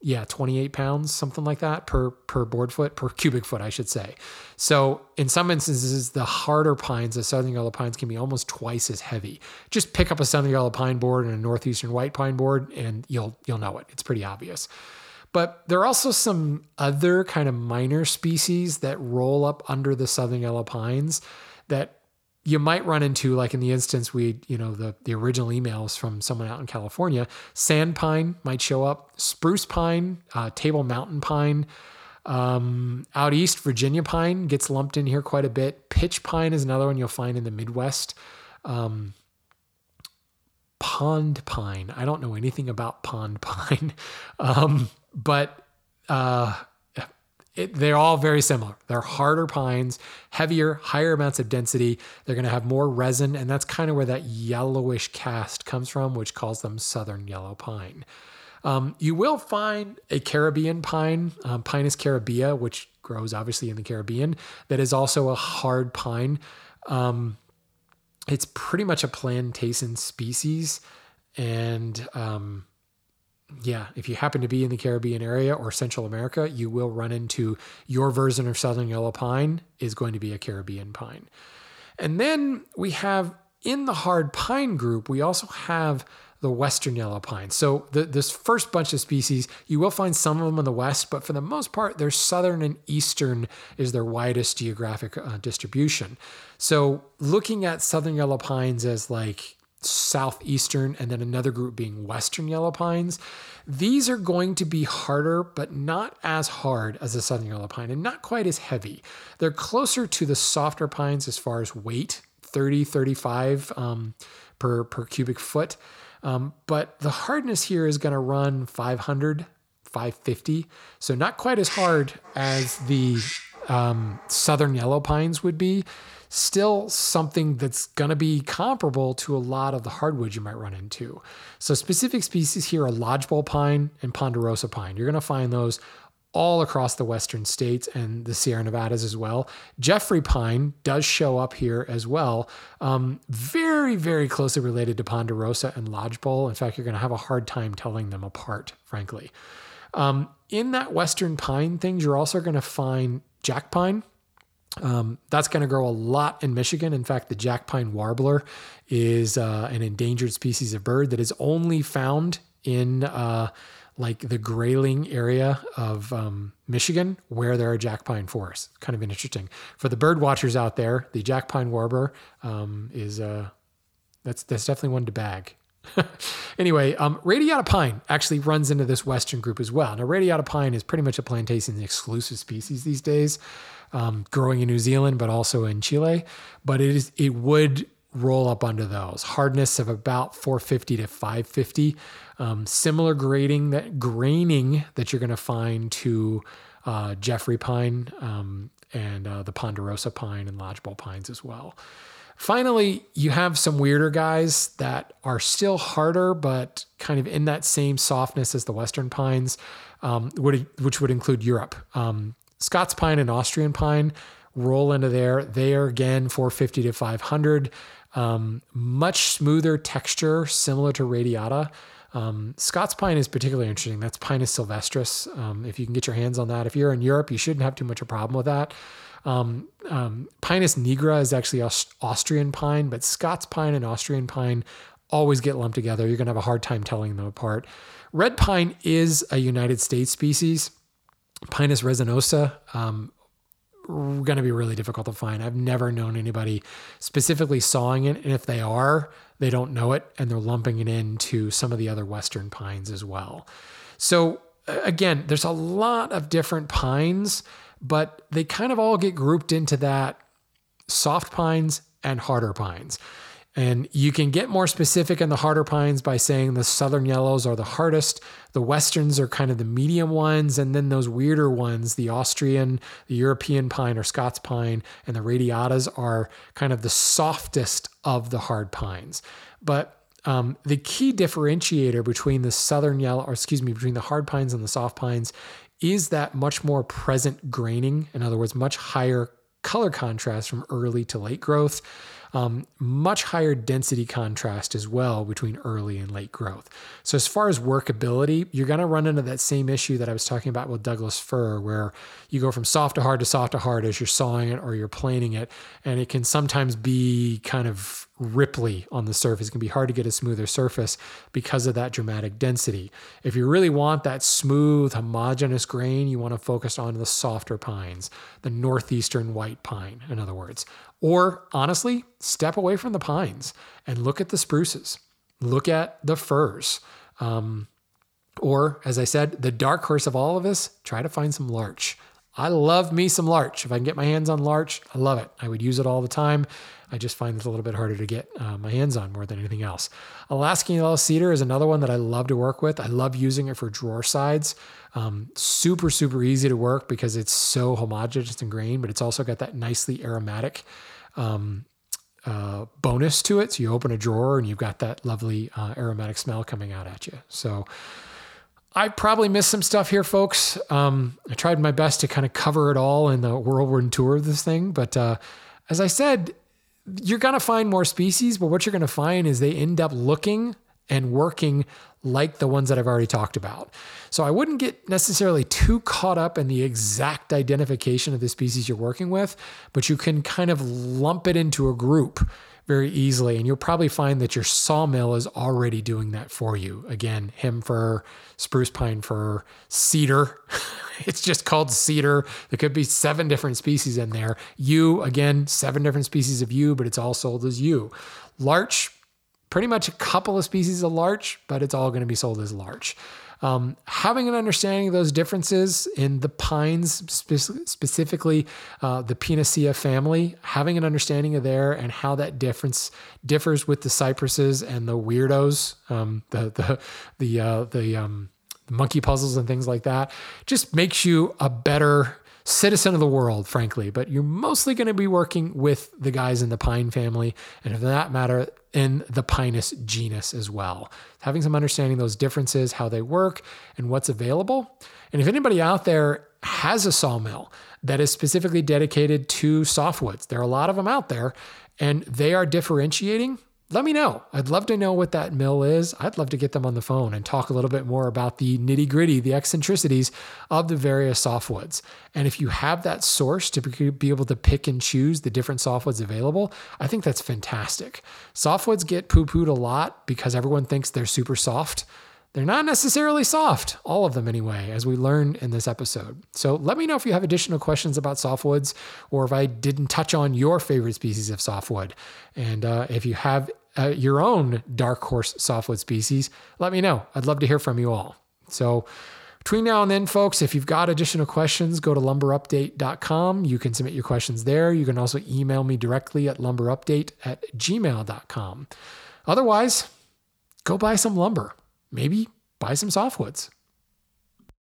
yeah 28 pounds something like that per per board foot per cubic foot i should say. So in some instances the harder pines the southern yellow pines can be almost twice as heavy. Just pick up a southern yellow pine board and a northeastern white pine board and you'll you'll know it. It's pretty obvious. But there are also some other kind of minor species that roll up under the southern yellow pines that you might run into like in the instance we you know the the original emails from someone out in california sand pine might show up spruce pine uh, table mountain pine um, out east virginia pine gets lumped in here quite a bit. Pitch pine is another one you'll find in the midwest. Um, pond pine. I don't know anything about pond pine. Um, but uh, it, they're all very similar. They're harder pines, heavier, higher amounts of density. They're going to have more resin, and that's kind of where that yellowish cast comes from, which calls them southern yellow pine. Um, you will find a Caribbean pine, um, Pinus caribaea, which grows obviously in the Caribbean, that is also a hard pine. Um, it's pretty much a plantation species, and um, yeah, if you happen to be in the Caribbean area or Central America, you will run into your version of Southern Yellow Pine is going to be a Caribbean pine. And then we have in the hard pine group, we also have the Western yellow pine. So the, this first bunch of species, you will find some of them in the West, but for the most part, their southern and eastern is their widest geographic uh, distribution. So looking at southern yellow pines as like southeastern and then another group being western yellow pines. These are going to be harder, but not as hard as the southern yellow pine and not quite as heavy. They're closer to the softer pines as far as weight 30, 35 um, per, per cubic foot. Um, but the hardness here is going to run 500, 550. So not quite as hard as the um, southern yellow pines would be still something that's going to be comparable to a lot of the hardwoods you might run into. So, specific species here are lodgepole pine and ponderosa pine. You're going to find those all across the western states and the Sierra Nevadas as well. Jeffrey pine does show up here as well. Um, very, very closely related to ponderosa and lodgepole. In fact, you're going to have a hard time telling them apart, frankly. Um, in that western pine things, you're also going to find jack pine um, that's going to grow a lot in Michigan. In fact, the jack pine warbler is uh, an endangered species of bird that is only found in uh, like the Grayling area of um, Michigan, where there are jack pine forests. Kind of interesting for the bird watchers out there. The jack pine warbler um, is uh, that's that's definitely one to bag. anyway, um, radiata pine actually runs into this western group as well. Now, radiata pine is pretty much a plantation exclusive species these days um, growing in New Zealand, but also in Chile. But it is it would roll up under those hardness of about 450 to 550. Um, similar grading that graining that you're going to find to uh, Jeffrey pine um, and uh, the ponderosa pine and lodgepole pines as well. Finally, you have some weirder guys that are still harder, but kind of in that same softness as the Western pines, um, which would include Europe. Um, Scots pine and Austrian pine roll into there. They are again 450 to 500. Um, much smoother texture, similar to radiata. Um, Scots pine is particularly interesting. That's Pinus sylvestris. Um, if you can get your hands on that, if you're in Europe, you shouldn't have too much of a problem with that. Um, um, Pinus nigra is actually Aust- Austrian pine, but Scots pine and Austrian pine always get lumped together. You're going to have a hard time telling them apart. Red pine is a United States species. Pinus resinosa, um, going to be really difficult to find. I've never known anybody specifically sawing it. And if they are, they don't know it and they're lumping it into some of the other Western pines as well. So, again, there's a lot of different pines, but they kind of all get grouped into that soft pines and harder pines. And you can get more specific in the harder pines by saying the southern yellows are the hardest, the westerns are kind of the medium ones, and then those weirder ones, the Austrian, the European pine or Scots pine, and the radiatas are kind of the softest of the hard pines. But um, the key differentiator between the southern yellow, or excuse me, between the hard pines and the soft pines is that much more present graining. In other words, much higher color contrast from early to late growth um, much higher density contrast as well between early and late growth. So, as far as workability, you're going to run into that same issue that I was talking about with Douglas fir, where you go from soft to hard to soft to hard as you're sawing it or you're planing it. And it can sometimes be kind of ripply on the surface. It can be hard to get a smoother surface because of that dramatic density. If you really want that smooth, homogeneous grain, you want to focus on the softer pines, the northeastern white pine, in other words. Or honestly, step away from the pines and look at the spruces, look at the firs. Um, or, as I said, the dark horse of all of us, try to find some larch. I love me some larch. If I can get my hands on larch, I love it. I would use it all the time. I just find it's a little bit harder to get uh, my hands on more than anything else. Alaskan yellow cedar is another one that I love to work with. I love using it for drawer sides. Um, super, super easy to work because it's so homogeneous in grain, but it's also got that nicely aromatic um, uh, bonus to it. So you open a drawer and you've got that lovely uh, aromatic smell coming out at you. So I probably missed some stuff here, folks. Um, I tried my best to kind of cover it all in the whirlwind tour of this thing. But uh, as I said, you're going to find more species, but what you're going to find is they end up looking and working like the ones that I've already talked about. So I wouldn't get necessarily too caught up in the exact identification of the species you're working with, but you can kind of lump it into a group very easily. And you'll probably find that your sawmill is already doing that for you. Again, hem fir, spruce pine fir, cedar. it's just called cedar. There could be seven different species in there. Yew, again, seven different species of yew, but it's all sold as yew. Larch, pretty much a couple of species of larch, but it's all going to be sold as larch. Um, having an understanding of those differences in the pines, spe- specifically uh, the Pinaceae family, having an understanding of there and how that difference differs with the cypresses and the weirdos, um, the the the uh, the um, monkey puzzles and things like that, just makes you a better citizen of the world, frankly, but you're mostly going to be working with the guys in the pine family, and for that matter, in the Pinus genus as well. Having some understanding those differences, how they work, and what's available. And if anybody out there has a sawmill that is specifically dedicated to softwoods, there are a lot of them out there, and they are differentiating let me know. I'd love to know what that mill is. I'd love to get them on the phone and talk a little bit more about the nitty gritty, the eccentricities of the various softwoods. And if you have that source to be able to pick and choose the different softwoods available, I think that's fantastic. Softwoods get poo pooed a lot because everyone thinks they're super soft. They're not necessarily soft, all of them anyway, as we learned in this episode. So let me know if you have additional questions about softwoods or if I didn't touch on your favorite species of softwood. And uh, if you have uh, your own dark horse softwood species, let me know. I'd love to hear from you all. So, between now and then, folks, if you've got additional questions, go to lumberupdate.com. You can submit your questions there. You can also email me directly at lumberupdate at gmail.com. Otherwise, go buy some lumber maybe buy some softwoods.